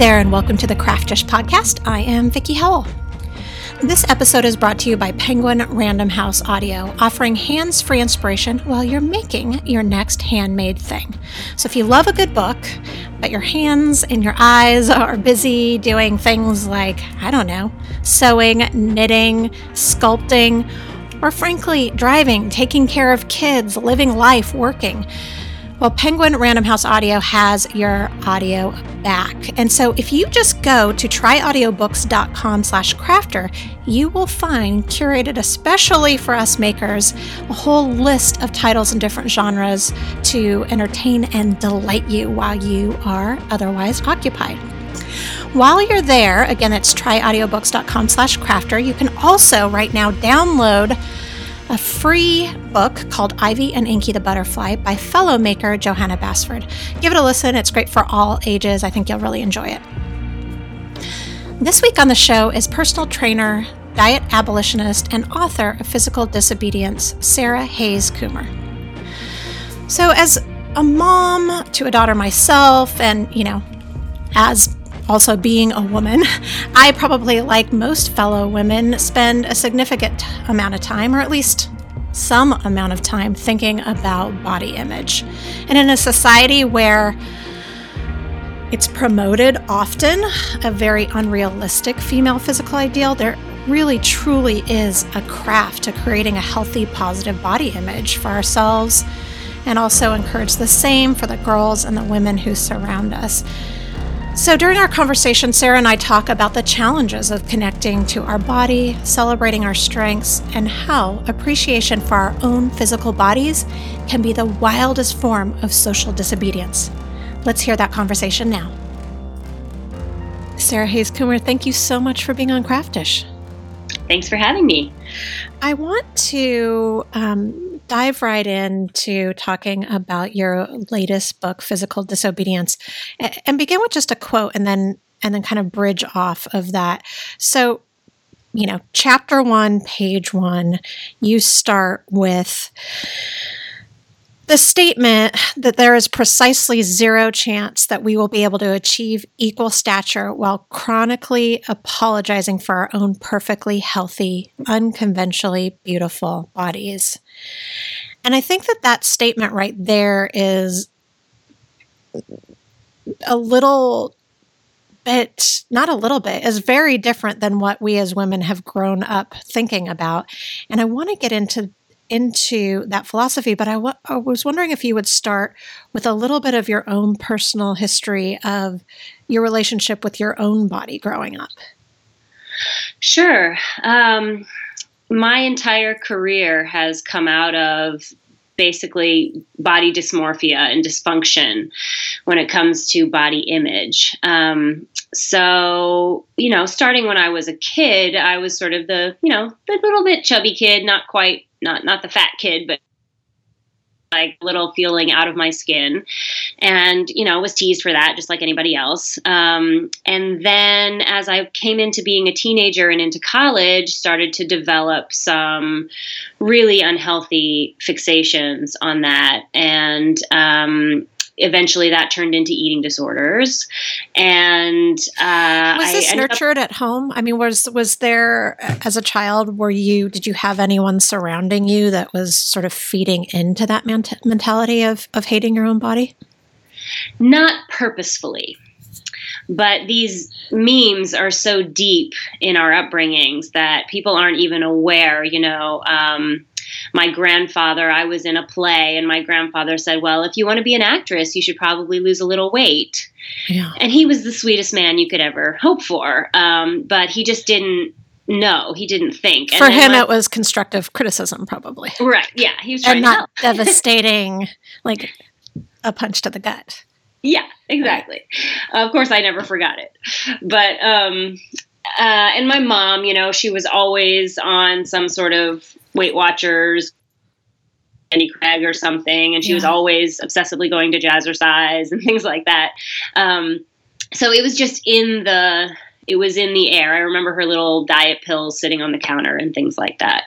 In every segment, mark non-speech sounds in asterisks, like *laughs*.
there, and welcome to the Craftish Podcast. I am Vickie Howell. This episode is brought to you by Penguin Random House Audio, offering hands free inspiration while you're making your next handmade thing. So, if you love a good book, but your hands and your eyes *laughs* are busy doing things like, I don't know, sewing, knitting, sculpting, or frankly, driving, taking care of kids, living life, working, well, Penguin Random House Audio has your audio back. And so if you just go to tryaudiobooks.com slash crafter, you will find curated especially for us makers a whole list of titles in different genres to entertain and delight you while you are otherwise occupied. While you're there, again, it's tryaudiobooks.com slash crafter. You can also right now download a free book called Ivy and Inky the Butterfly by fellow maker Johanna Basford. Give it a listen, it's great for all ages. I think you'll really enjoy it. This week on the show is personal trainer, diet abolitionist, and author of Physical Disobedience, Sarah Hays Coomer. So, as a mom to a daughter myself, and, you know, as also being a woman, I probably, like most fellow women, spend a significant amount of time, or at least some amount of time, thinking about body image. And in a society where it's promoted often, a very unrealistic female physical ideal, there really truly is a craft to creating a healthy, positive body image for ourselves and also encourage the same for the girls and the women who surround us. So, during our conversation, Sarah and I talk about the challenges of connecting to our body, celebrating our strengths, and how appreciation for our own physical bodies can be the wildest form of social disobedience. Let's hear that conversation now. Sarah Hays Coomer, thank you so much for being on Craftish. Thanks for having me. I want to um, dive right into talking about your latest book, Physical Disobedience, and begin with just a quote and then and then kind of bridge off of that. So, you know, chapter one, page one, you start with the statement that there is precisely zero chance that we will be able to achieve equal stature while chronically apologizing for our own perfectly healthy, unconventionally beautiful bodies. And I think that that statement right there is a little bit, not a little bit, is very different than what we as women have grown up thinking about. And I want to get into into that philosophy, but I, w- I was wondering if you would start with a little bit of your own personal history of your relationship with your own body growing up. Sure. Um, my entire career has come out of basically body dysmorphia and dysfunction when it comes to body image. Um, so, you know, starting when I was a kid, I was sort of the, you know, the little bit chubby kid, not quite not not the fat kid, but like little feeling out of my skin. And you know was teased for that just like anybody else. Um, and then as i came into being a teenager and into college started to develop some really unhealthy fixations on that. And um, eventually that turned into eating disorders. And uh, was this nurtured up- at home? I mean was was there as a child were you did you have anyone surrounding you that was sort of feeding into that ment- mentality of of hating your own body? Not purposefully but these memes are so deep in our upbringings that people aren't even aware you know um, my grandfather, I was in a play, and my grandfather said, Well, if you want to be an actress, you should probably lose a little weight. Yeah. And he was the sweetest man you could ever hope for. Um, but he just didn't know. He didn't think. For him, it was constructive criticism, probably. Right. Yeah. He was trying and not *laughs* devastating, like a punch to the gut. Yeah, exactly. Right. of course, I never forgot it. But um, uh, and my mom, you know, she was always on some sort of Weight Watchers, Jenny Craig or something, and she yeah. was always obsessively going to jazzercise and *laughs* things like that. Um, so it was just in the it was in the air. I remember her little diet pills sitting on the counter and things like that.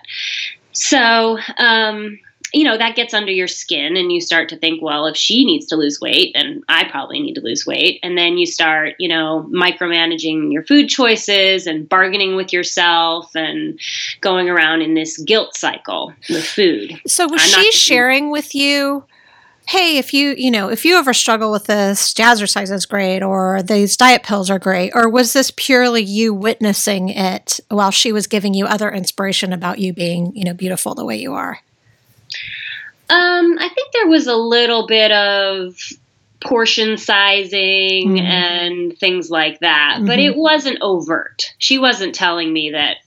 So um, you know, that gets under your skin and you start to think, well, if she needs to lose weight, then I probably need to lose weight. And then you start, you know, micromanaging your food choices and bargaining with yourself and going around in this guilt cycle with food. So was I'm she sharing with you hey, if you, you know, if you ever struggle with this, jazzercise is great, or these diet pills are great, or was this purely you witnessing it while she was giving you other inspiration about you being, you know, beautiful the way you are? Um, I think there was a little bit of portion sizing mm-hmm. and things like that, mm-hmm. but it wasn't overt. She wasn't telling me that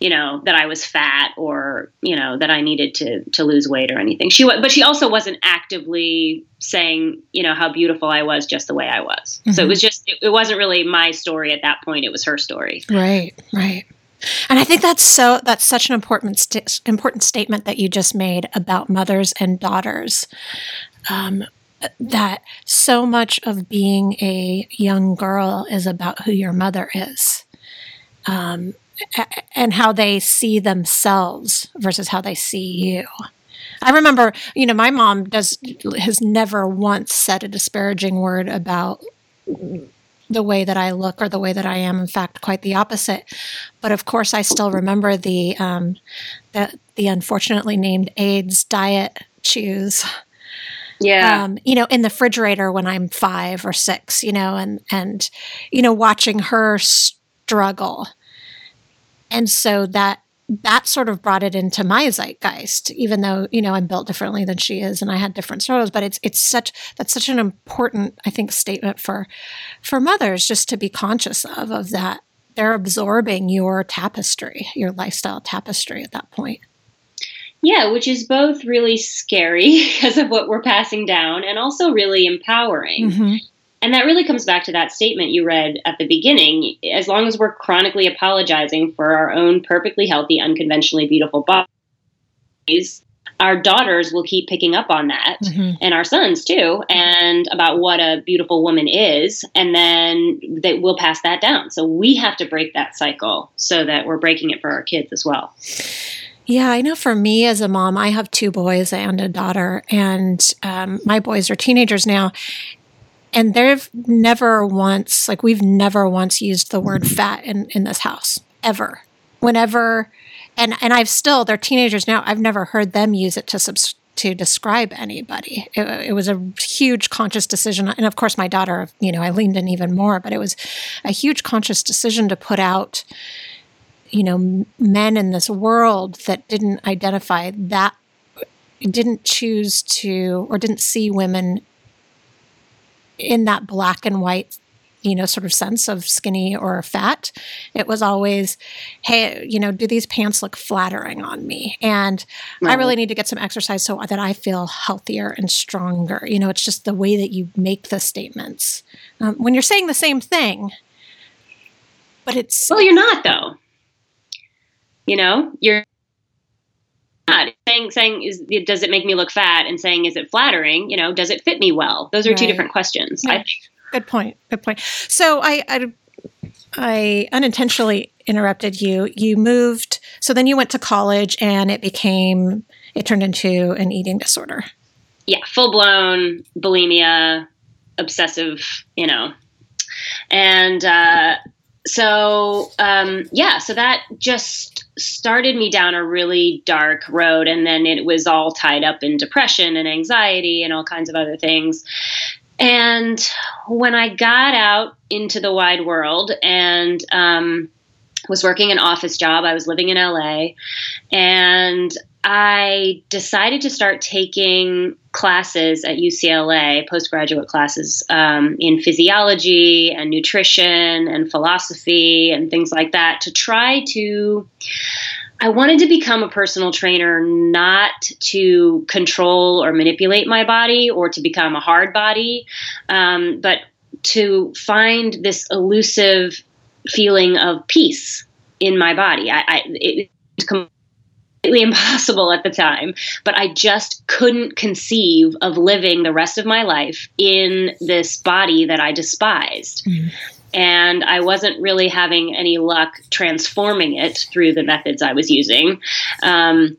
you know that I was fat or you know that I needed to to lose weight or anything. She but she also wasn't actively saying you know how beautiful I was just the way I was. Mm-hmm. So it mm-hmm. was just it, it wasn't really my story at that point. It was her story. Right. Right. And I think that's so that's such an important st- important statement that you just made about mothers and daughters. Um, that so much of being a young girl is about who your mother is. Um, and how they see themselves versus how they see you. I remember, you know, my mom does has never once said a disparaging word about the way that I look or the way that I am. In fact, quite the opposite. But of course, I still remember the um, the, the unfortunately named Ayds diet chews. Yeah. Um, you know, in the refrigerator when I'm five or six, you know, and and you know, watching her struggle and so that that sort of brought it into my zeitgeist, even though, you know, I'm built differently than she is and I had different struggles. But it's it's such that's such an important, I think, statement for for mothers just to be conscious of of that. They're absorbing your tapestry, your lifestyle tapestry at that point. Yeah, which is both really scary *laughs* because of what we're passing down and also really empowering. Mm-hmm. And that really comes back to that statement you read at the beginning. As long as we're chronically apologizing for our own perfectly healthy, unconventionally beautiful bodies, our daughters will keep picking up on that mm-hmm. and our sons too and about what a beautiful woman is and then they will pass that down so we have to break that cycle so that we're breaking it for our kids as well yeah, I know for me as a mom, I have two boys and a daughter, and um, my boys are teenagers now and they've never once like we've never once used the word fat in in this house ever. Whenever and and i've still they're teenagers now i've never heard them use it to subs- to describe anybody. It, it, was a huge conscious decision and of course my daughter you know i leaned in even more but it was a huge conscious decision to put out you know men in this world that didn't identify that didn't choose to or didn't see women in that black and white you know sort of sense of skinny or fat it was always hey you know do these pants look flattering on me? And right. i really need to get some exercise so that i feel healthier and stronger. You know it's just the way that you make the statements. Um, when you're saying the same thing but it's well you're not though. You know you're saying saying is does it make me look fat? And saying is it flattering? You know does it fit me well? Those are right. two different questions. Yeah. good point. Good point. So I, I i unintentionally interrupted you. You moved so then you went to college and it became it turned into an eating disorder. Yeah full blown bulimia obsessive you know. And uh so um, yeah, so that just started me down a really dark road, and then it was all tied up in depression and anxiety and all kinds of other things. And when I got out into the wide world and um, was working an office job, I was living in LA, and I decided to start taking classes at UCLA, postgraduate classes um, in physiology and nutrition and philosophy and things like that to try to. I wanted to become a personal trainer not to control or manipulate my body or to become a hard body, um, but to find this elusive feeling of peace in my body. I, I it, *laughs* impossible at the time, but I just couldn't conceive of living the rest of my life in this body that I despised. Mm. And I wasn't really having any luck transforming it through the methods I was using. Um,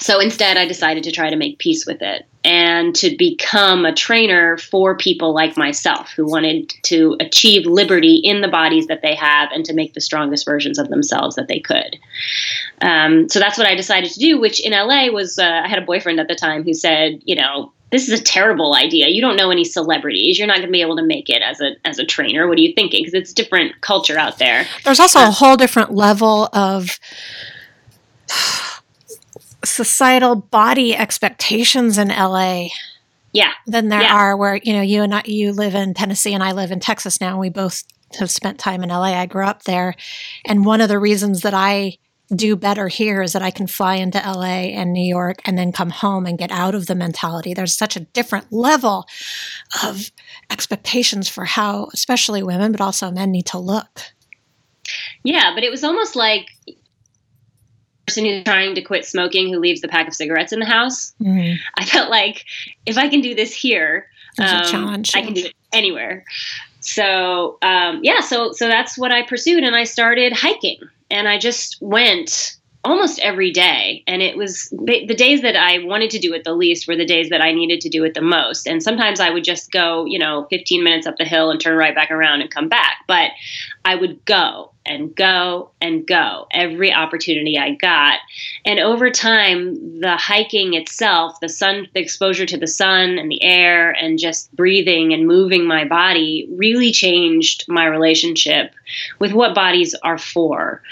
so instead, I decided to try to make peace with it and to become a trainer for people like myself who wanted to achieve liberty in the bodies that they have and to make the strongest versions of themselves that they could. Um, so that's what I decided to do, which in LA was, uh, I had a boyfriend at the time who said, you know, this is a terrible idea. You don't know any celebrities. You're not going to be able to make it as a as a trainer. What are you thinking? Because it's different culture out there. There's also a whole different level of societal body expectations in LA. Yeah. Than there yeah. are where, you know, you and I, you live in Tennessee and I live in Texas now. And we both have spent time in LA. I grew up there. And one of the reasons that I do better here is that I can fly into LA and New York and then come home and get out of the mentality. There's such a different level of expectations for how, especially women, but also men need to look. Yeah, but it was almost like person who's trying to quit smoking who leaves the pack of cigarettes in the house. Mm-hmm. I felt like if I can do this here, um. I can do it anywhere. So um, yeah, so so that's what I pursued, and I started hiking, and I just went almost every day and it was the days that i wanted to do it the least were the days that i needed to do it the most and sometimes i would just go you know 15 minutes up the hill and turn right back around and come back but i would go and go and go every opportunity I got. And over time, the hiking itself, the sun, the exposure to the sun and the air, and just breathing and moving my body really changed my relationship with what bodies are for.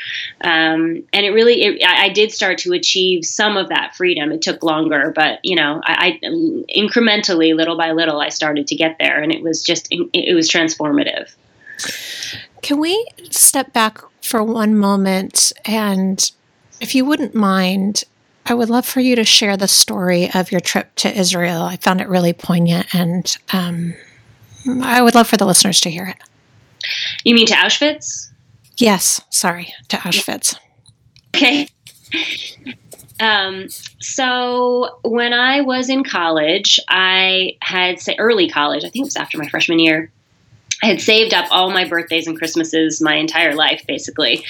Um, and it really, it, I, I, did start to achieve some of that freedom. It took longer, but you know, I, I incrementally, little by little, I started to get there, and it was just, it was transformative. Can we step back for one moment? And if you wouldn't mind, I would love for you to share the story of your trip to Israel. I found it really poignant, and um, I would love for the listeners to hear it. You mean to Auschwitz? Yes, sorry, to Auschwitz. Okay. Um, so when I was in college, I had say early college. I think it was after my freshman year. I had saved up all my birthdays and Christmases my entire life, basically.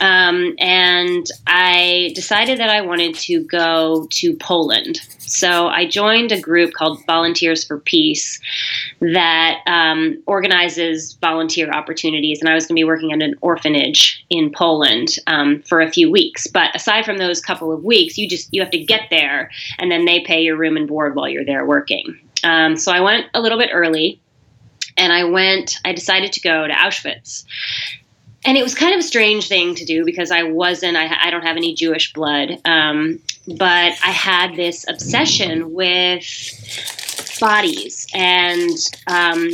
Um, and I decided that I wanted to go to Poland. So I joined a group called Volunteers for Peace that um, organizes volunteer opportunities. And I was going to be working at an orphanage in Poland um, for a few weeks. But aside from those couple of weeks, you just you have to get there, and then they pay your room and board while you're there working. Um, so I went a little bit early and I went, I decided to go to Auschwitz. And it was kind of a strange thing to do because I wasn't, I, I don't have any Jewish blood. Um, but I had this obsession with bodies and um,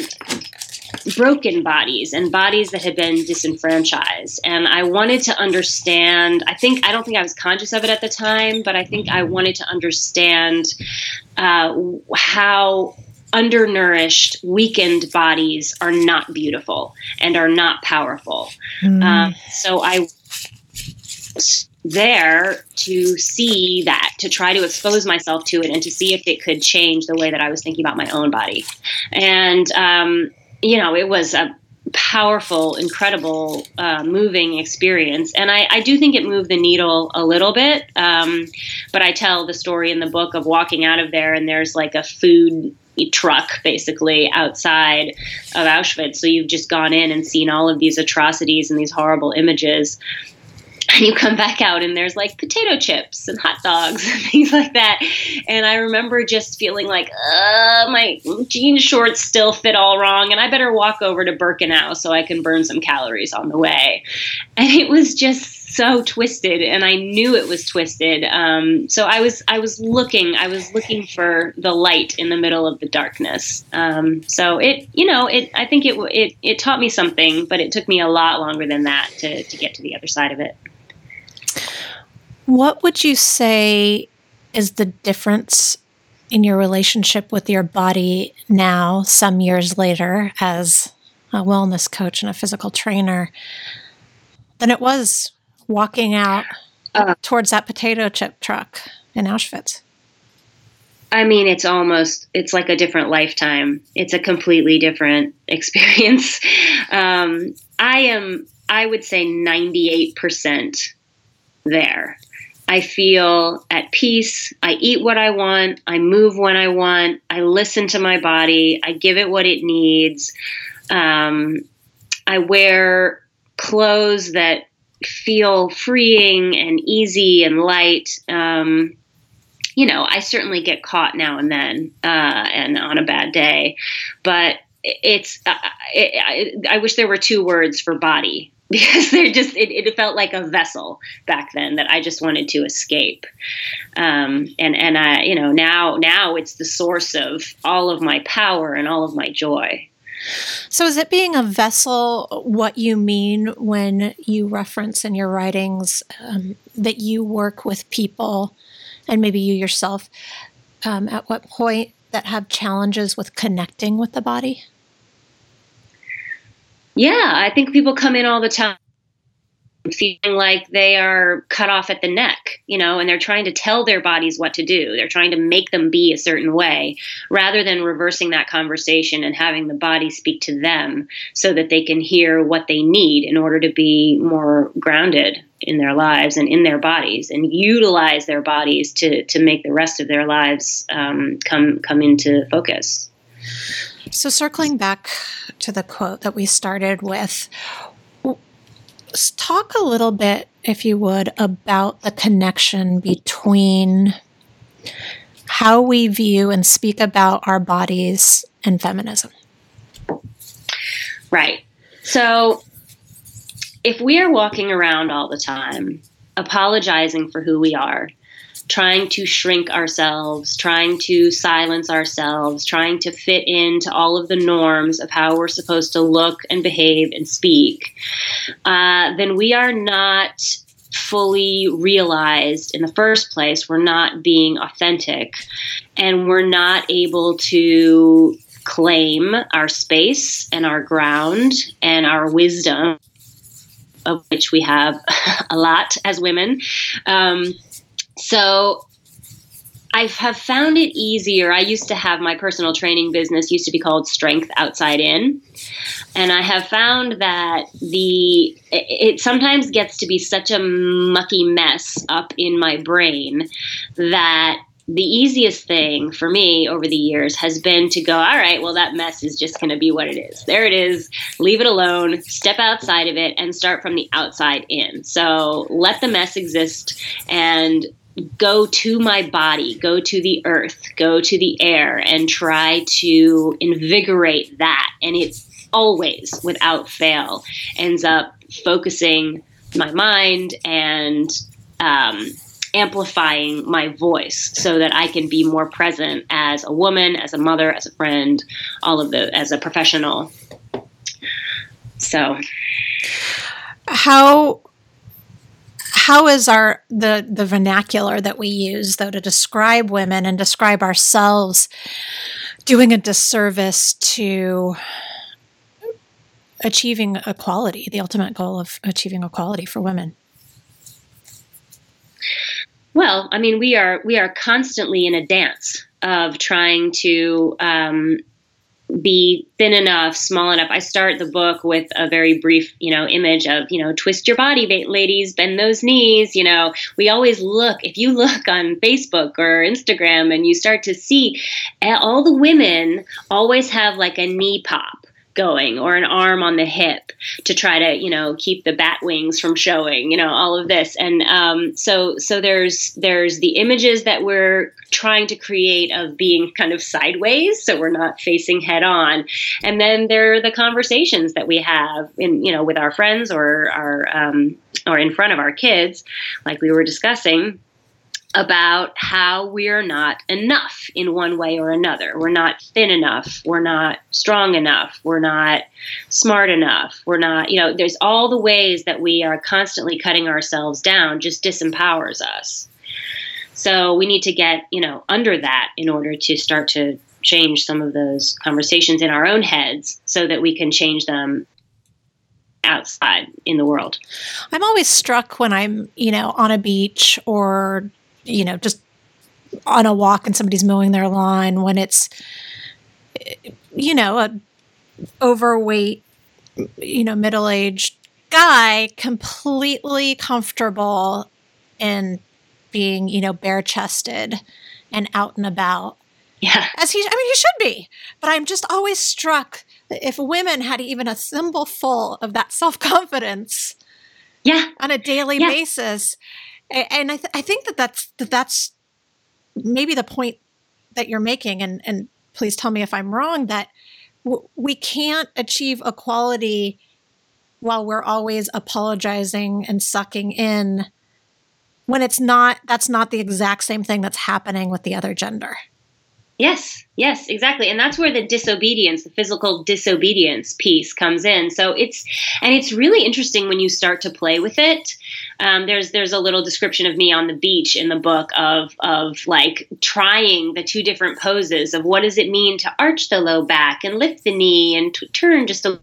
broken bodies and bodies that had been disenfranchised. And I wanted to understand, I think, I don't think I was conscious of it at the time, but I think I wanted to understand uh, how undernourished, weakened bodies are not beautiful and are not powerful. Mm. Um, so I was there to see that, to try to expose myself to it, and to see if it could change the way that I was thinking about my own body. And um, you know, it was a powerful, incredible, uh, moving experience. And I, I, do think it moved the needle a little bit. Um, but I tell the story in the book of walking out of there, and there's like a food truck basically outside of Auschwitz. So you've just gone in and seen all of these atrocities and these horrible images. And you come back out and there's like potato chips and hot dogs *laughs* and things like that. And I remember just feeling like, uh, my jean shorts still fit all wrong. And I better walk over to Birkenau so I can burn some calories on the way. And it was just so twisted and i knew it was twisted. Um, so i was i was looking i was looking for the light in the middle of the darkness. Um, so it you know it i think it, it it taught me something but it took me a lot longer than that to, to get to the other side of it. What would you say is the difference in your relationship with your body now some years later as a wellness coach and a physical trainer than it was walking out uh, towards that potato chip truck in Auschwitz? I mean, it's almost, it's like a different lifetime. It's a completely different *laughs* experience. Um, I am, I would say 98% there. I feel at peace. I eat what I want. I move when I want. I listen to my body. I give it what it needs. Um, I wear clothes that feel freeing and easy and light. Um, you know, I certainly get caught now and then, uh, and on a bad day, but it's. Uh, it, I, I wish there were two words for body *laughs* because they're just it, it, felt like a vessel back then that I just wanted to escape. Um, and and I you know now now it's the source of all of my power and all of my joy. So is it being a vessel what you mean when you reference in your writings um, that you work with people and maybe you yourself um, at what point that have challenges with connecting with the body? Yeah, I think people come in all the time feeling like they are cut off at the neck, you know, and they're trying to tell their bodies what to do. They're trying to make them be a certain way rather than reversing that conversation and having the body speak to them so that they can hear what they need in order to be more grounded in their lives and in their bodies and utilize their bodies to, to make the rest of their lives um, come come into focus. So, circling back to the quote that we started with, talk a little bit, if you would, about the connection between how we view and speak about our bodies and feminism. Right. So, if we are walking around all the time apologizing for who we are, trying to shrink ourselves, trying to silence ourselves, trying to fit into all of the norms of how we're supposed to look and behave and speak, uh, then we are not fully realized in the first place. We're not being authentic and we're not able to claim our space and our ground and our wisdom. Of which we have *laughs* a lot as women. Um, so I have found it easier. I used to have my personal training business used to be called Strength Outside In. And I have found that the it sometimes gets to be such a mucky mess up in my brain that the easiest thing for me over the years has been to go, all right, well, that mess is just going to be what it is. There it is. Leave it alone. Step outside of it and start from the outside in. So let the mess exist and go to my body, go to the earth, go to the air, and try to invigorate that. And it always, without fail, ends up focusing my mind and um, amplifying my voice so that I can be more present as a woman, as a mother, as a friend, all of the, as a professional. So, how how is our the the vernacular that we use though to describe women and describe ourselves doing a disservice to achieving equality the ultimate goal of achieving equality for women? Well i mean we are we are constantly in a dance of trying to um, be thin enough, small enough. I start the book with a very brief, you know, image of, you know, twist your body, ladies, bend those knees. You know, we always look, if you look on Facebook or Instagram and you start to see eh, all the women always have like a knee pop going or an arm on the hip to try to you know keep the bat wings from showing you know all of this. And um, so so there's there's the images that we're trying to create of being kind of sideways so we're not facing head on. And then there are the conversations that we have in you know with our friends or our um, or in front of our kids like we were discussing about how we're not enough in one way or another. We're not thin enough. We're not strong enough. We're not smart enough. We're not, you know, there's all the ways that we are constantly cutting ourselves down just disempowers us. So we need to get, you know, under that in order to start to change some of those conversations in our own heads so that we can change them outside in the world. I'm always struck when I'm, you know, on a beach or you know, just on a walk and somebody's mowing their lawn when it's, you know, a overweight, you know, middle aged guy completely comfortable in being, you know, bare chested and out and about. Yeah. As he, I mean, he should be. But I'm just always struck that if women had even a thimble full of that self confidence, yeah, on a daily yeah. basis, and I, th- I think that that's that that's maybe the point that you're making, and and please tell me if I'm wrong that w- we can't achieve equality while we're always apologizing and sucking in when it's not that's not the exact same thing that's happening with the other gender. Yes, yes, exactly. And that's where the disobedience, the physical disobedience piece comes in. So it's and it's really interesting when you start to play with it. Um, there's there's a little description of me on the beach in the book of of like trying the two different poses of what does it mean to arch the low back and lift the knee and t- turn just a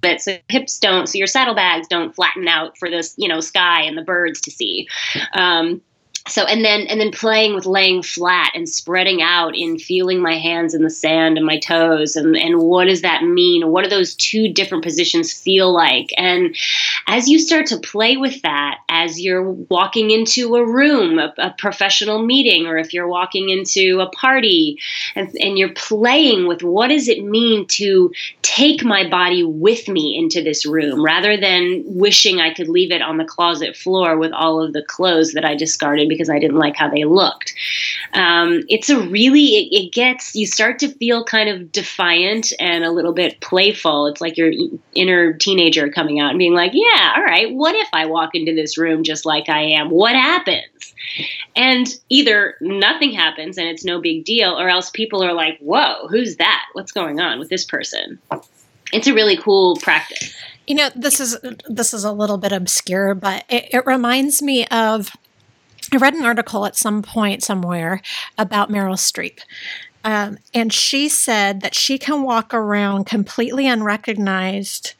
bit so hips don't so your saddlebags don't flatten out for this you know sky and the birds to see um, so and then and then playing with laying flat and spreading out in feeling my hands in the sand and my toes and and what does that mean? What do those two different positions feel like? And as you start to play with that as you're walking into a room a, a professional meeting or if you're walking into a party and, and you're playing with what does it mean to take my body with me into this room rather than wishing I could leave it on the closet floor with all of the clothes that I discarded because I didn't like how they looked. Um, it's a really, it, it, gets, you start to feel kind of defiant and a little bit playful. It's like your inner teenager coming out and being like, yeah, all right, what if I walk into this room just like I am? What happens? And either nothing happens and it's no big deal, or else people are like, whoa, who's that? What's going on with this person? It's a really cool practice. You know, this is this is a little bit obscure, but it, it reminds me of I read an article at some point somewhere about Meryl Streep. Um, and she said that she can walk around completely unrecognized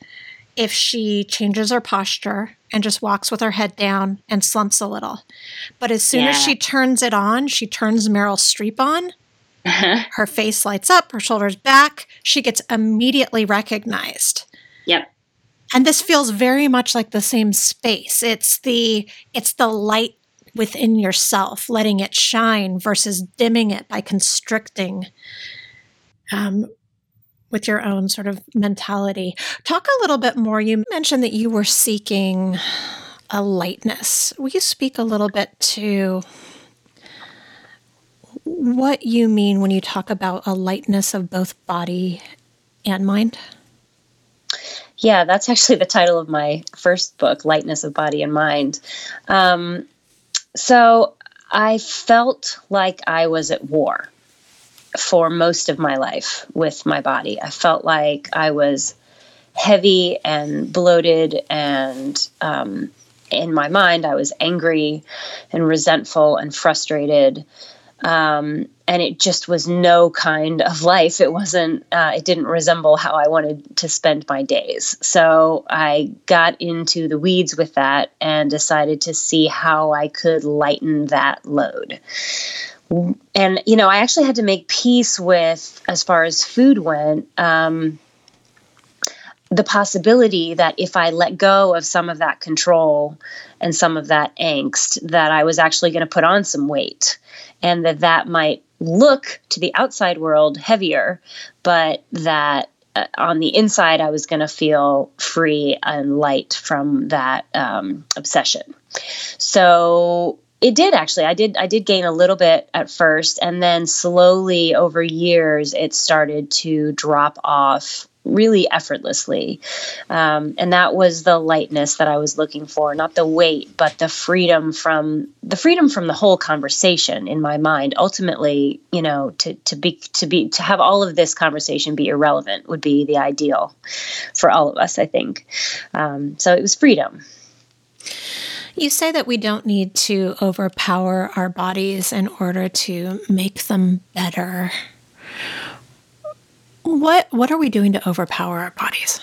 if she changes her posture and just walks with her head down and slumps a little. But as soon yeah. as she turns it on, she turns Meryl Streep on. Uh-huh. Her face lights up, her shoulders back. She gets immediately recognized. Yep and this feels very much like the same space it's the it's the light within yourself, letting it shine versus dimming it by constricting um, with your own sort of mentality. Talk a little bit more. You mentioned that you were seeking a lightness. Will you speak a little bit to what you mean when you talk about a lightness of both body and mind? Yeah, that's actually the title of my first book, Lightness of Body and Mind. Um, so I felt like I was at war for most of my life with my body. I felt like I was heavy and bloated, and um, in my mind, I was angry and resentful and frustrated. Um, and it just was no kind of life. It wasn't, uh, it didn't resemble how I wanted to spend my days. So I got into the weeds with that and decided to see how I could lighten that load. And, you know, I actually had to make peace with, as far as food went, um, the possibility that if I let go of some of that control and some of that angst, that I was actually going to put on some weight and that that might look to the outside world heavier, but that uh, on the inside I was going to feel free and light from that um, obsession. So it did actually i did i did gain a little bit at first and then slowly over years it started to drop off really effortlessly. Um, and that was the lightness that I was looking for, not the weight, but the freedom from the freedom from the whole conversation in my mind. Ultimately, you know, to, to be to be to have all of this conversation be irrelevant would be the ideal for all of us, I think. Um, so it was freedom. You say that we don't need to overpower our bodies in order to make them better. What what are we doing to overpower our bodies?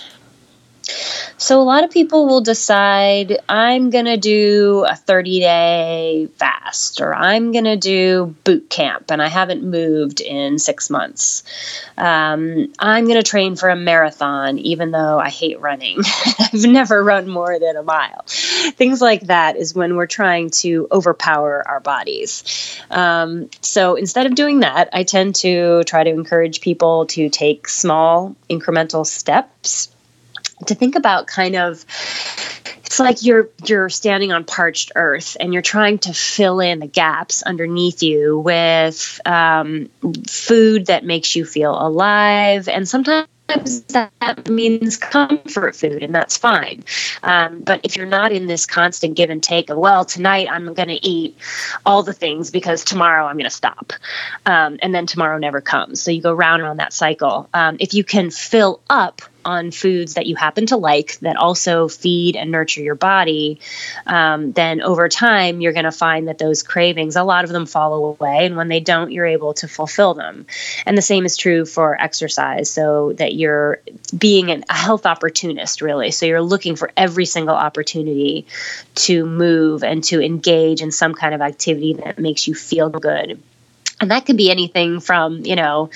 So a lot of people will decide I'm going to do a 30 day fast or I'm going to do boot camp and I haven't moved in six months. Um, I'm going to train for a marathon even though I hate running. *laughs* I've never run more than a mile. Things like that is when we're trying to overpower our bodies. Um, so instead of doing that, I tend to try to encourage people to take small incremental steps to think about kind of it's like you're you're standing on parched earth and you're trying to fill in the gaps underneath you with um, food that makes you feel alive and sometimes that means comfort food, and that's fine. Um, but if you're not in this constant give and take of, well, tonight I'm going to eat all the things because tomorrow I'm going to stop, um, and then tomorrow never comes. So you go round round that cycle. Um, if you can fill up on foods that you happen to like that also feed and nurture your body, um, then over time you're going to find that those cravings, a lot of them fall away. And when they don't, you're able to fulfill them. And the same is true for exercise, so that you're being an, a health opportunist, really. So you're looking for every single opportunity to move and to engage in some kind of activity that makes you feel good and that could be anything from you know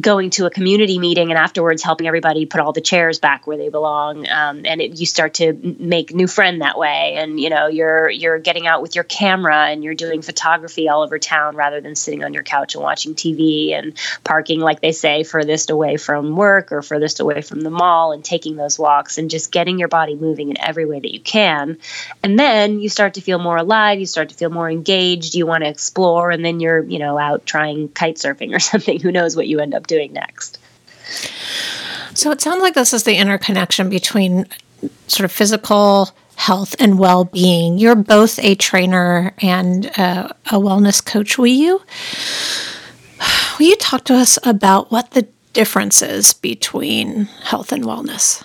going to a community meeting and afterwards helping everybody put all the chairs back where they belong um, and it, you start to make new friend that way. And you know you're you're getting out with your camera and you're doing photography all over town rather than sitting on your couch and watching tv and parking like they say furthest away from work or furthest away from the mall and taking those walks and just getting your body moving in every way that you can. And then you start to feel more alive you start to feel more engaged you want to explore and then you're you know out trying kite surfing or *laughs* something who knows what you end up up doing next. So it sounds like this is the interconnection between sort of physical health and well being. You're both a trainer and a, a wellness coach. Will you? Will you talk to us about what the difference is between health and wellness?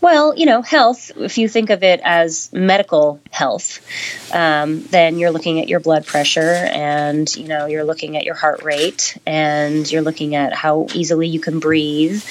Well, you know, health, if you think of it as medical health, um, then you're looking at your blood pressure and, you know, you're looking at your heart rate and you're looking at how easily you can breathe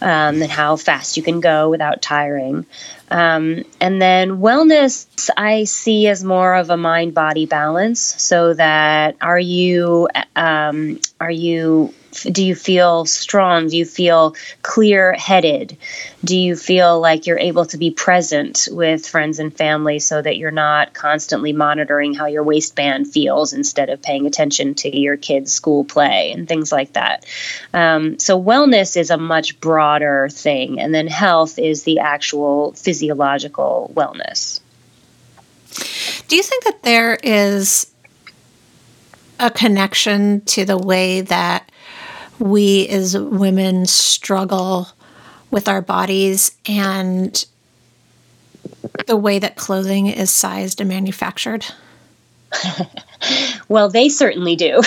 um, and how fast you can go without tiring. Um, and then wellness, I see as more of a mind body balance so that are you, um, are you do you feel strong? Do you feel clear headed? Do you feel like you're able to be present with friends and family so that you're not constantly monitoring how your waistband feels instead of paying attention to your kids' school play and things like that? Um, so, wellness is a much broader thing, and then health is the actual physiological wellness. Do you think that there is a connection to the way that we as women struggle with our bodies and the way that clothing is sized and manufactured? *laughs* well, they certainly do.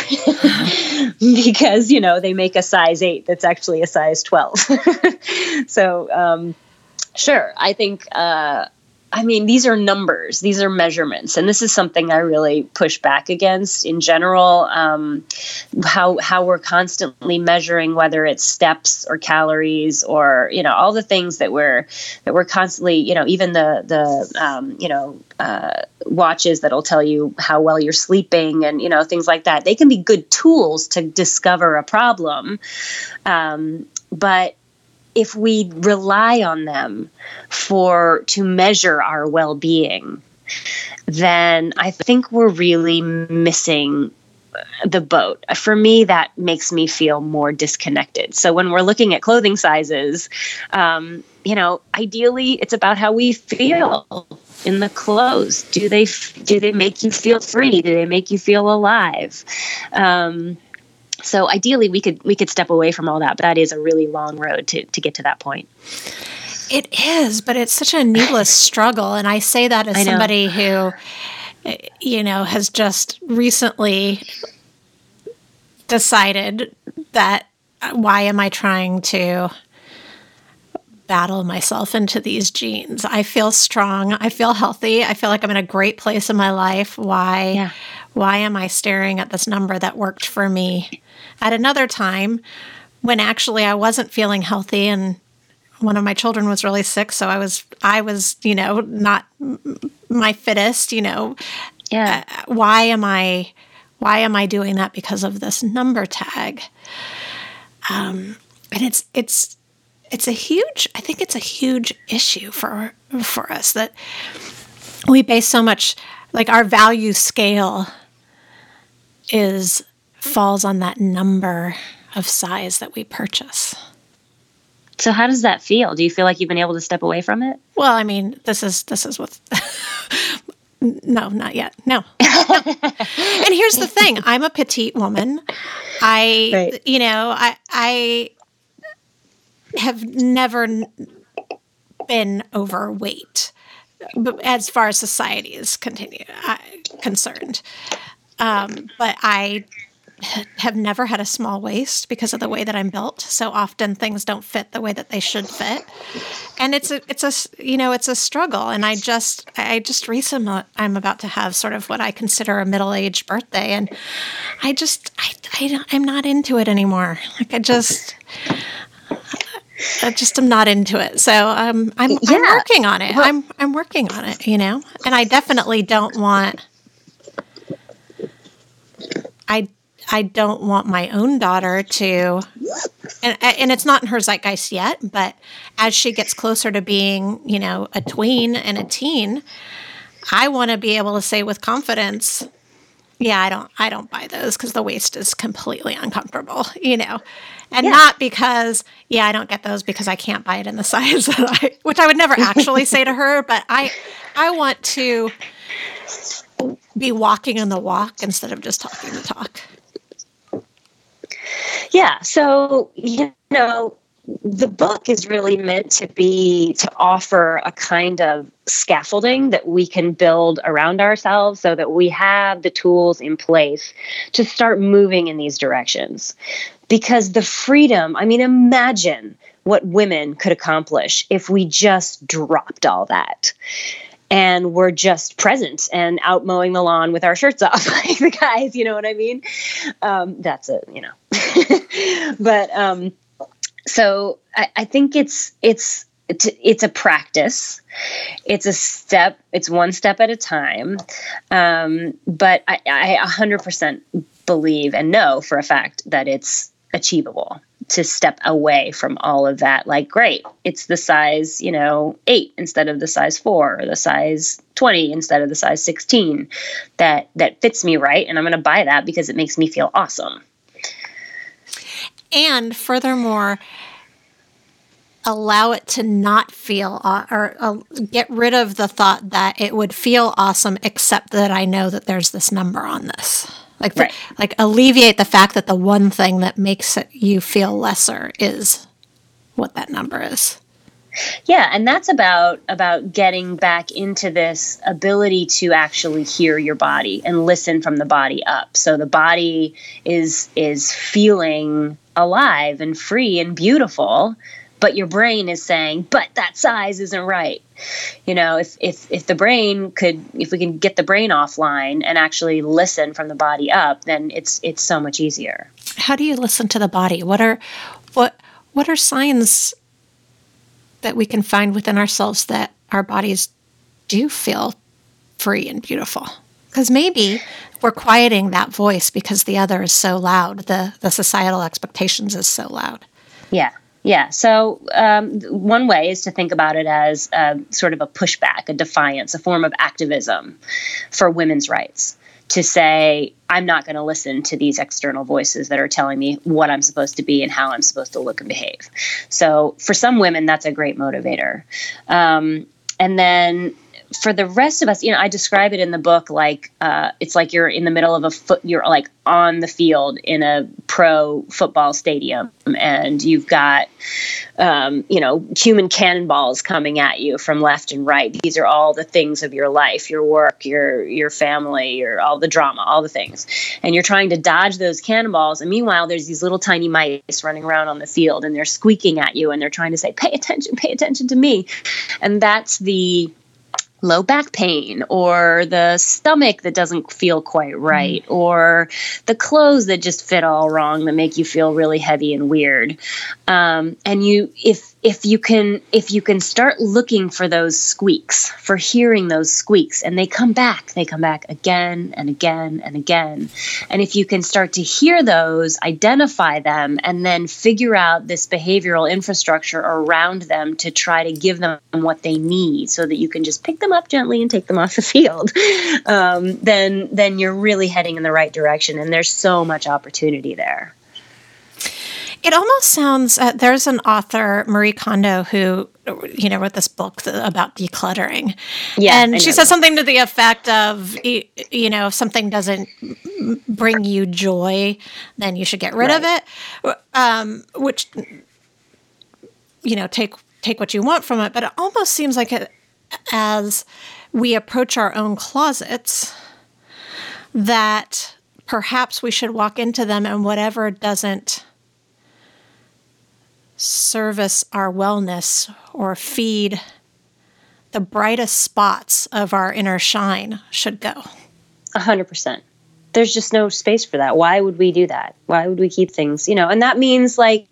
*laughs* because, you know, they make a size 8 that's actually a size 12. *laughs* so, um, sure, I think uh, I mean, these are numbers, these are measurements, and this is something I really push back against in general. Um, how how we're constantly measuring whether it's steps or calories or you know all the things that we're that we're constantly you know even the the um, you know uh, watches that'll tell you how well you're sleeping and you know things like that. They can be good tools to discover a problem, um, but if we rely on them for to measure our well-being then i think we're really missing the boat. For me, that makes me feel more disconnected. So when we're looking at clothing sizes, um, you know, ideally, it's about how we feel in the clothes. Do they do they make you feel free? Do they make you feel alive? Um, so ideally we could we could step away from all that but that is a really long road to, to get to that point. It is but it's such a needless *laughs* struggle and i say that as somebody who you know has just recently decided that uh, why am i trying to battle myself into these jeans i feel strong. I feel healthy. I feel like i'm in a great place in my life. Why yeah. Why am i staring at this number that worked for me at another time when actually I wasn't feeling healthy and one of my children was really sick, so I was I was you know not my fittest. You know, yeah. Uh, why am I why am I doing that because of this number tag? Um, and it's it's it's a huge I think it's a huge issue for for us that we base so much like our value scale is falls on that number of size that we purchase. So how does that feel? Do you feel like you've been able to step away from it? Well, I mean, this is this is what *laughs* No, not yet. No. no. and here's the thing, I'm a petite woman. I right. you know, I I have never been overweight as far as society is continue, uh, concerned. Um, but I have never had a small waist because of the way that I'm built. So often things don't fit the way that they should fit. And it's a it's a you know, it's a struggle and I just I just recently I'm about to have sort of what I consider a middle-aged birthday and I just I, I I'm not into it anymore. Like I just I just am not into it. So um, I'm yeah. I'm working on it. Well, I'm I'm working on it, you know. And I definitely don't want I I don't want my own daughter to and and it's not in her zeitgeist yet, but as she gets closer to being, you know, a tween and a teen, I want to be able to say with confidence, yeah, I don't I don't buy those cuz the waist is completely uncomfortable, you know and yeah. not because yeah i don't get those because i can't buy it in the *laughs* size that i which i would never actually say to her but i i want to be walking on the walk instead of just talking the talk. Yeah so you know the book is really meant to be to offer a kind of scaffolding that we can build around ourselves so that we have the tools in place to start moving in these directions. Because the freedom, I mean, imagine what women could accomplish if we just dropped all that and we're just present and out mowing the lawn with our shirts off *laughs* like the guys you know what i mean? Um, that's it you know. *laughs* But um, so I, I, think it's it's it's a practice. It's a step it's one step at a time. Um, but I, I 100% believe and know for a fact that it's achievable to step away from all of that. Like great it's the size you know 8 instead of the size 4 or the size 20 instead of the size 16 that that fits me right and i'm going to buy that because it makes me feel awesome. And furthermore allow it to not feel uh, or uh, get rid of the thought that it would feel awesome except that i know that there's this number on this like the, right. like alleviate the fact that the one thing that makes it, you feel lesser is what that number is yeah and that's about about getting back into this ability to actually hear your body and listen from the body up so the body is is feeling alive and free and beautiful but your brain is saying but that size isn't right. You know if if if the brain could if we can get the brain offline and actually listen from the body up then it's it's so much easier. How do you listen to the body? What are what what are signs that we can find within ourselves that our bodies do feel free and beautiful? Because maybe we're quieting that voice because the other is so loud. The the societal expectations is so loud. Yeah yeah. So um, one way is to think about it as a, sort of a pushback, a defiance, a form of activism for women's rights. To say, I'm not going to listen to these external voices that are telling me what I'm supposed to be and how I'm supposed to look and behave. So, for some women, that's a great motivator. Um, and then for the rest of us, you know, I describe it in the book like uh, it's like you're in the middle of a foot, you're like on the field in a pro football stadium, and you've got, um, you know, human cannonballs coming at you from left and right. These are all the things of your life, your work, your your family, your all the drama, all the things, and you're trying to dodge those cannonballs. And meanwhile, there's these little tiny mice running around on the field, and they're squeaking at you, and they're trying to say, "Pay attention, pay attention to me," and that's the low back pain or the stomach that doesn't feel quite right mm. or the clothes that just fit all wrong that make you feel really heavy and weird um, and you if if you can if you can start looking for those squeaks for hearing those squeaks and they come back they come back again and again and again. And if you can start to hear those identify them and then figure out this behavioral infrastructure around them to try to give them what they need so that you can just pick them up gently and take them off the field *laughs* um, then then you're really heading in the right direction and there's so much opportunity there it almost sounds. Uh, there's an author, Marie Kondo, who you know wrote this book about decluttering. Yeah, and she says something to the effect of, you know, if something doesn't bring you joy, then you should get rid right. of it. Um, which, you know, take take what you want from it. But it almost seems like it, as we approach our own closets, that perhaps we should walk into them and whatever doesn't service our wellness or feed the brightest spots of our inner shine should go. A hundred percent. There's just no space for that. Why would we do that? Why would we keep things, you know? And that means like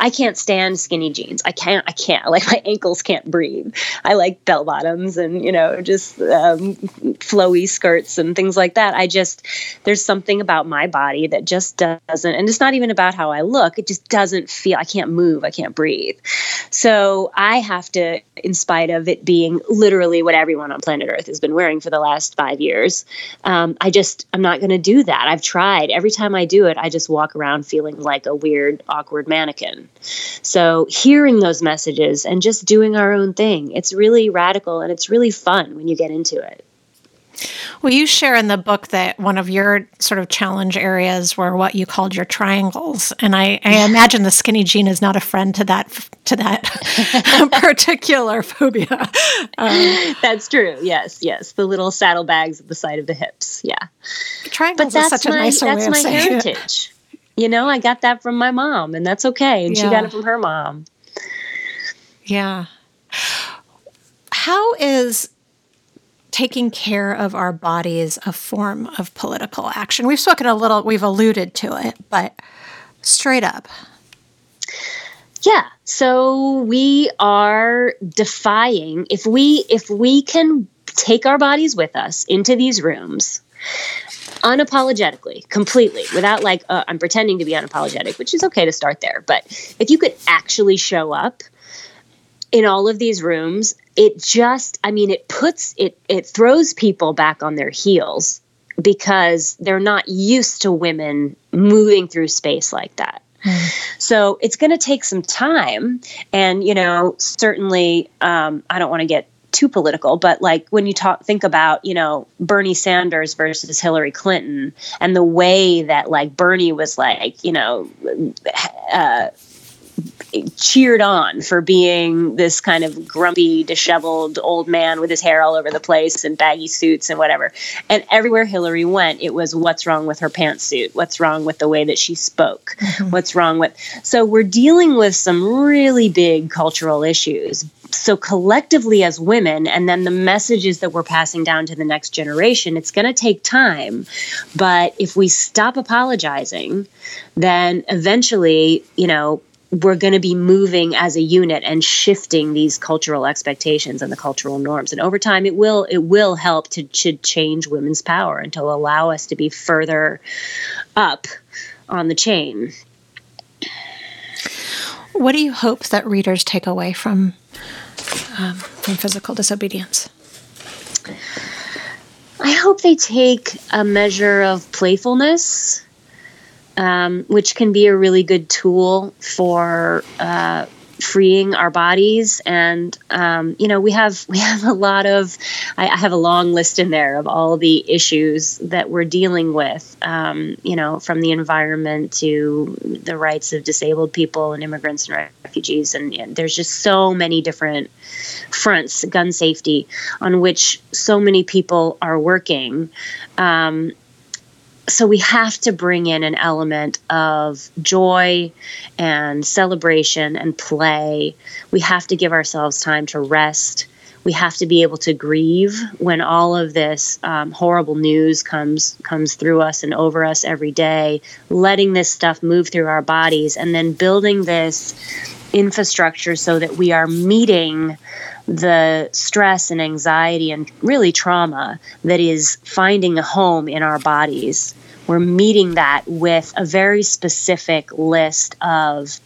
I can't stand skinny jeans. I can't. I can't. *laughs* Like my ankles can't breathe. I like bell bottoms and you know just um, flowy skirts and things like that. I just there's something about my body that just doesn't, and it's not even about how I look. It just doesn't feel. I can't move. I can't breathe. So I have to, in spite of it being literally what everyone on planet Earth has been wearing for the last five years, um, I just I'm not going to do that. I've tried. Every time I do it, I just walk around feeling like a weird, awkward mannequin. So, hearing those messages and just doing our own thing, it's really radical and it's really fun when you get into it. Well, you share in the book that one of your sort of challenge areas were what you called your triangles, and I, I imagine the skinny jean is not a friend to that to that *laughs* *laughs* particular phobia. Um, that's true. Yes, yes, the little saddlebags at the side of the hips. Yeah, triangles but that's such a my, nicer that's way of my saying heritage. It. You know, I got that from my mom, and that's okay. And yeah. she got it from her mom. Yeah. How is taking care of our bodies a form of political action? We've spoken a little, we've alluded to it, but straight up. Yeah. So we are defying if we if we can take our bodies with us into these rooms unapologetically, completely, without like, uh, I'm pretending to be unapologetic, which is okay to start there. But if you could actually show up in all of these rooms, it just, I mean, it puts, it, it throws people back on their heels because they're not used to women moving through space like that. Hmm. So it's going to take some time. And, you know, certainly, um, I don't want to get too political, but like when you talk, think about, you know, Bernie Sanders versus Hillary Clinton and the way that like Bernie was like, you know, uh, cheered on for being this kind of grumpy, disheveled old man with his hair all over the place and baggy suits and whatever. And everywhere Hillary went, it was what's wrong with her pantsuit? What's wrong with the way that she spoke? Mm-hmm. What's wrong with. So we're dealing with some really big cultural issues. So collectively as women, and then the messages that we're passing down to the next generation, it's going to take time. But if we stop apologizing, then eventually, you know, we're going to be moving as a unit and shifting these cultural expectations and the cultural norms. And over time it will it will help to, to change women's power and to allow us to be further up on the chain. What do you hope that readers take away from um, from physical disobedience? I hope they take a measure of playfulness um, which can be a really good tool for uh, freeing our bodies. And um, you know, we have *laughs* we have a lot of I, I, have a long list in there of all the issues that we're dealing with. Um, you know, from the environment to the rights of disabled people and immigrants and refugees, and, and there's just so many different fronts, gun safety, on which so many people are working. Um, so we have to bring in an element of joy and celebration and play. We have to give ourselves time to rest. We have to be able to grieve when all of this um, horrible news comes comes through us and over us every day. Letting this stuff move through our bodies, and then building this infrastructure so that we are meeting the stress and anxiety and really trauma that is finding a home in our bodies. We're meeting that with a very specific list of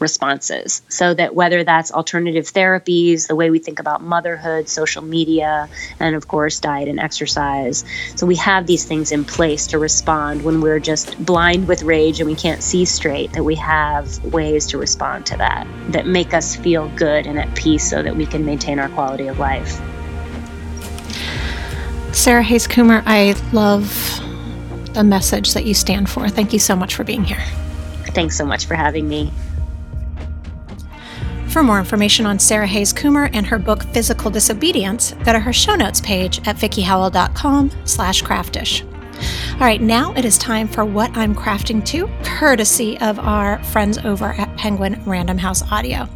responses. So that whether that's alternative therapies, the way we think about motherhood, social media, and of course, diet and exercise. So we have these things in place to respond when we're just blind with rage and we can't see straight, that we have ways to respond to that that make us feel good and at peace so that we can maintain our quality of life. Sarah Hays Coomer, I love the message that you stand for. Thank you so much for being here. Thanks so much for having me. For more information on Sarah Hays Coomer and her book Physical Disobedience, go to her show notes page at vickiehowell.com slash craftish. All right, now it is time for what I'm crafting to, courtesy of our friends over at Penguin Random House Audio.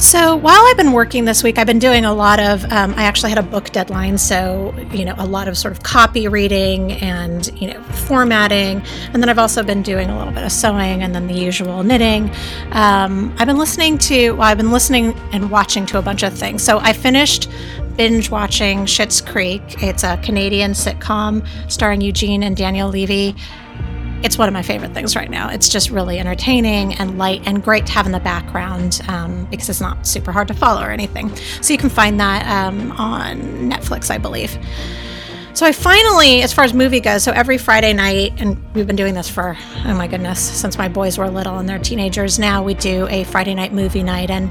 So while I've been working this week, I've been doing a lot of. Um, I actually had a book deadline, so you know a lot of sort of copy reading and you know formatting, and then I've also been doing a little bit of sewing and then the usual knitting. Um, I've been listening to. Well, I've been listening and watching to a bunch of things. So I finished binge watching Schitt's Creek. It's a Canadian sitcom starring Eugene and Daniel Levy it's one of my favorite things right now. It's just really entertaining and light and great to have in the background um, because it's not super hard to follow or anything. So you can find that um, on Netflix, I believe. So I finally, as far as movie goes, so every Friday night, and we've been doing this for, oh my goodness, since my boys were little and they're teenagers now, we do a Friday night movie night. And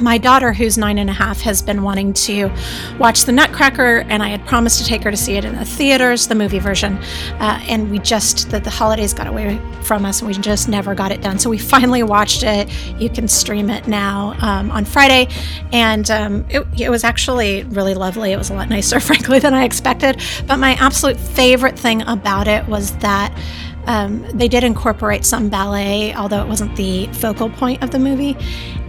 my daughter, who's nine and a half, has been wanting to watch The Nutcracker, and I had promised to take her to see it in the theaters, the movie version. Uh, and we just, the, the holidays got away from us, and we just never got it done. So we finally watched it. You can stream it now um, on Friday. And um, it, it was actually really lovely. It was a lot nicer, *laughs* frankly, than I expected. But my absolute favorite thing about it was that. Um, they did incorporate some ballet, although it wasn't the focal point of the movie.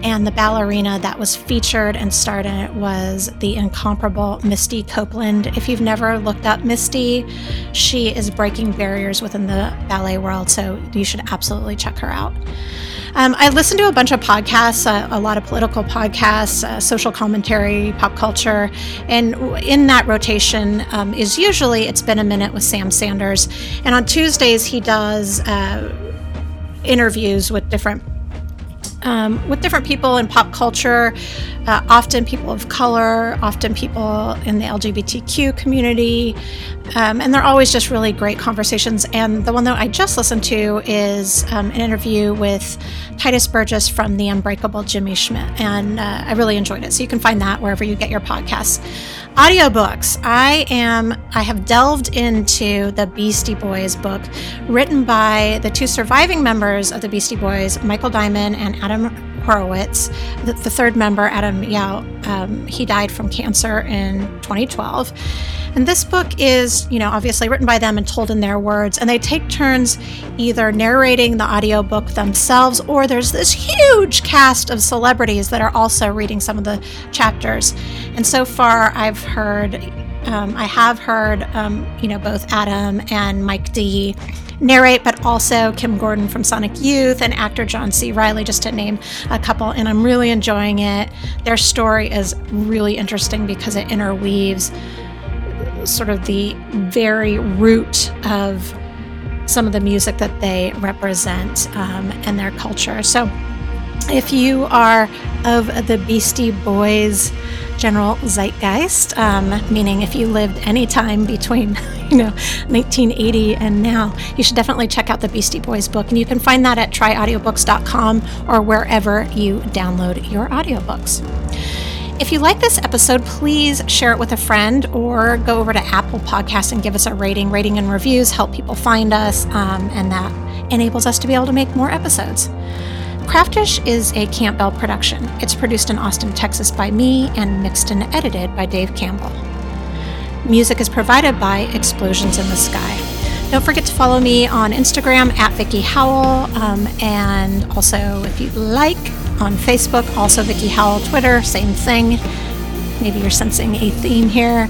And the ballerina that was featured and starred in it was the incomparable Misty Copeland. If you've never looked up Misty, she is breaking barriers within the ballet world, so you should absolutely check her out. Um, I listen to a bunch of podcasts, uh, a lot of political podcasts, uh, social commentary, pop culture, and in that rotation um, is usually It's Been a Minute with Sam Sanders. And on Tuesdays, he does uh, interviews with different um, with different people in pop culture, uh, often people of color, often people in the LGBTQ community. Um, and they're always just really great conversations. And the one that I just listened to is um, an interview with Tituss Burgess from The Unbreakable Kimmy Schmidt. And uh, I really enjoyed it. So you can find that wherever you get your podcasts. Audiobooks. I am I have delved into the Beastie Boys book written by the two surviving members of the Beastie Boys, Michael Diamond and Adam Horovitz. The, the third member, Adam Yauch, um, he died from cancer in 2012. And this book is, you know, obviously written by them and told in their words. And they take turns either narrating the audiobook themselves or there's this huge cast of celebrities that are also reading some of the chapters. And so far, I've heard, um, I have heard, um, you know, both Adam and Mike D narrate, but also Kim Gordon from Sonic Youth and actor John C. Reilly, just to name a couple. And I'm really enjoying it. Their story is really interesting because it interweaves sort of the very root of some of the music that they represent um, and their culture. So, if you are of the Beastie Boys general zeitgeist, um, meaning if you lived any time between *laughs* you know 1980 and now, you should definitely check out the Beastie Boys book, and you can find that at tryaudiobooks.com or wherever you download your audiobooks. If you like this episode, please share it with a friend or go over to Apple Podcasts and give us a rating. Rating and reviews help people find us, um, and that enables us to be able to make more episodes. Craftish is a Campbell production. It's produced in Austin, Texas by me and mixed and edited by Dave Campbell. Music is provided by Explosions in the Sky. Don't forget to follow me on Instagram at Vickie Howell, um, and also if you'd like on Facebook, also Vickie Howell, Twitter, same thing. Maybe you're sensing a theme here.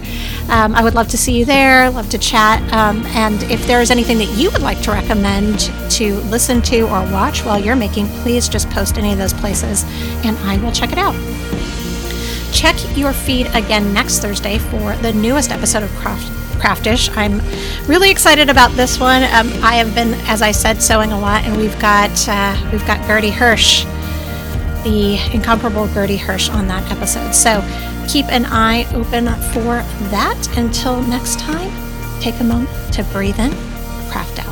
Um, I would love to see you there, love to chat. Um, and if there's anything that you would like to recommend to listen to or watch while you're making, please just post any of those places and I will check it out. Check your feed again next Thursday for the newest episode of Craft craftish. I'm really excited about this one. Um, I have been, as I said, sewing a lot, and we've got uh, we've got Gertie Hirsch, the incomparable Gertie Hirsch, on that episode. So keep an eye open for that. Until next time, take a moment to breathe in, craft out.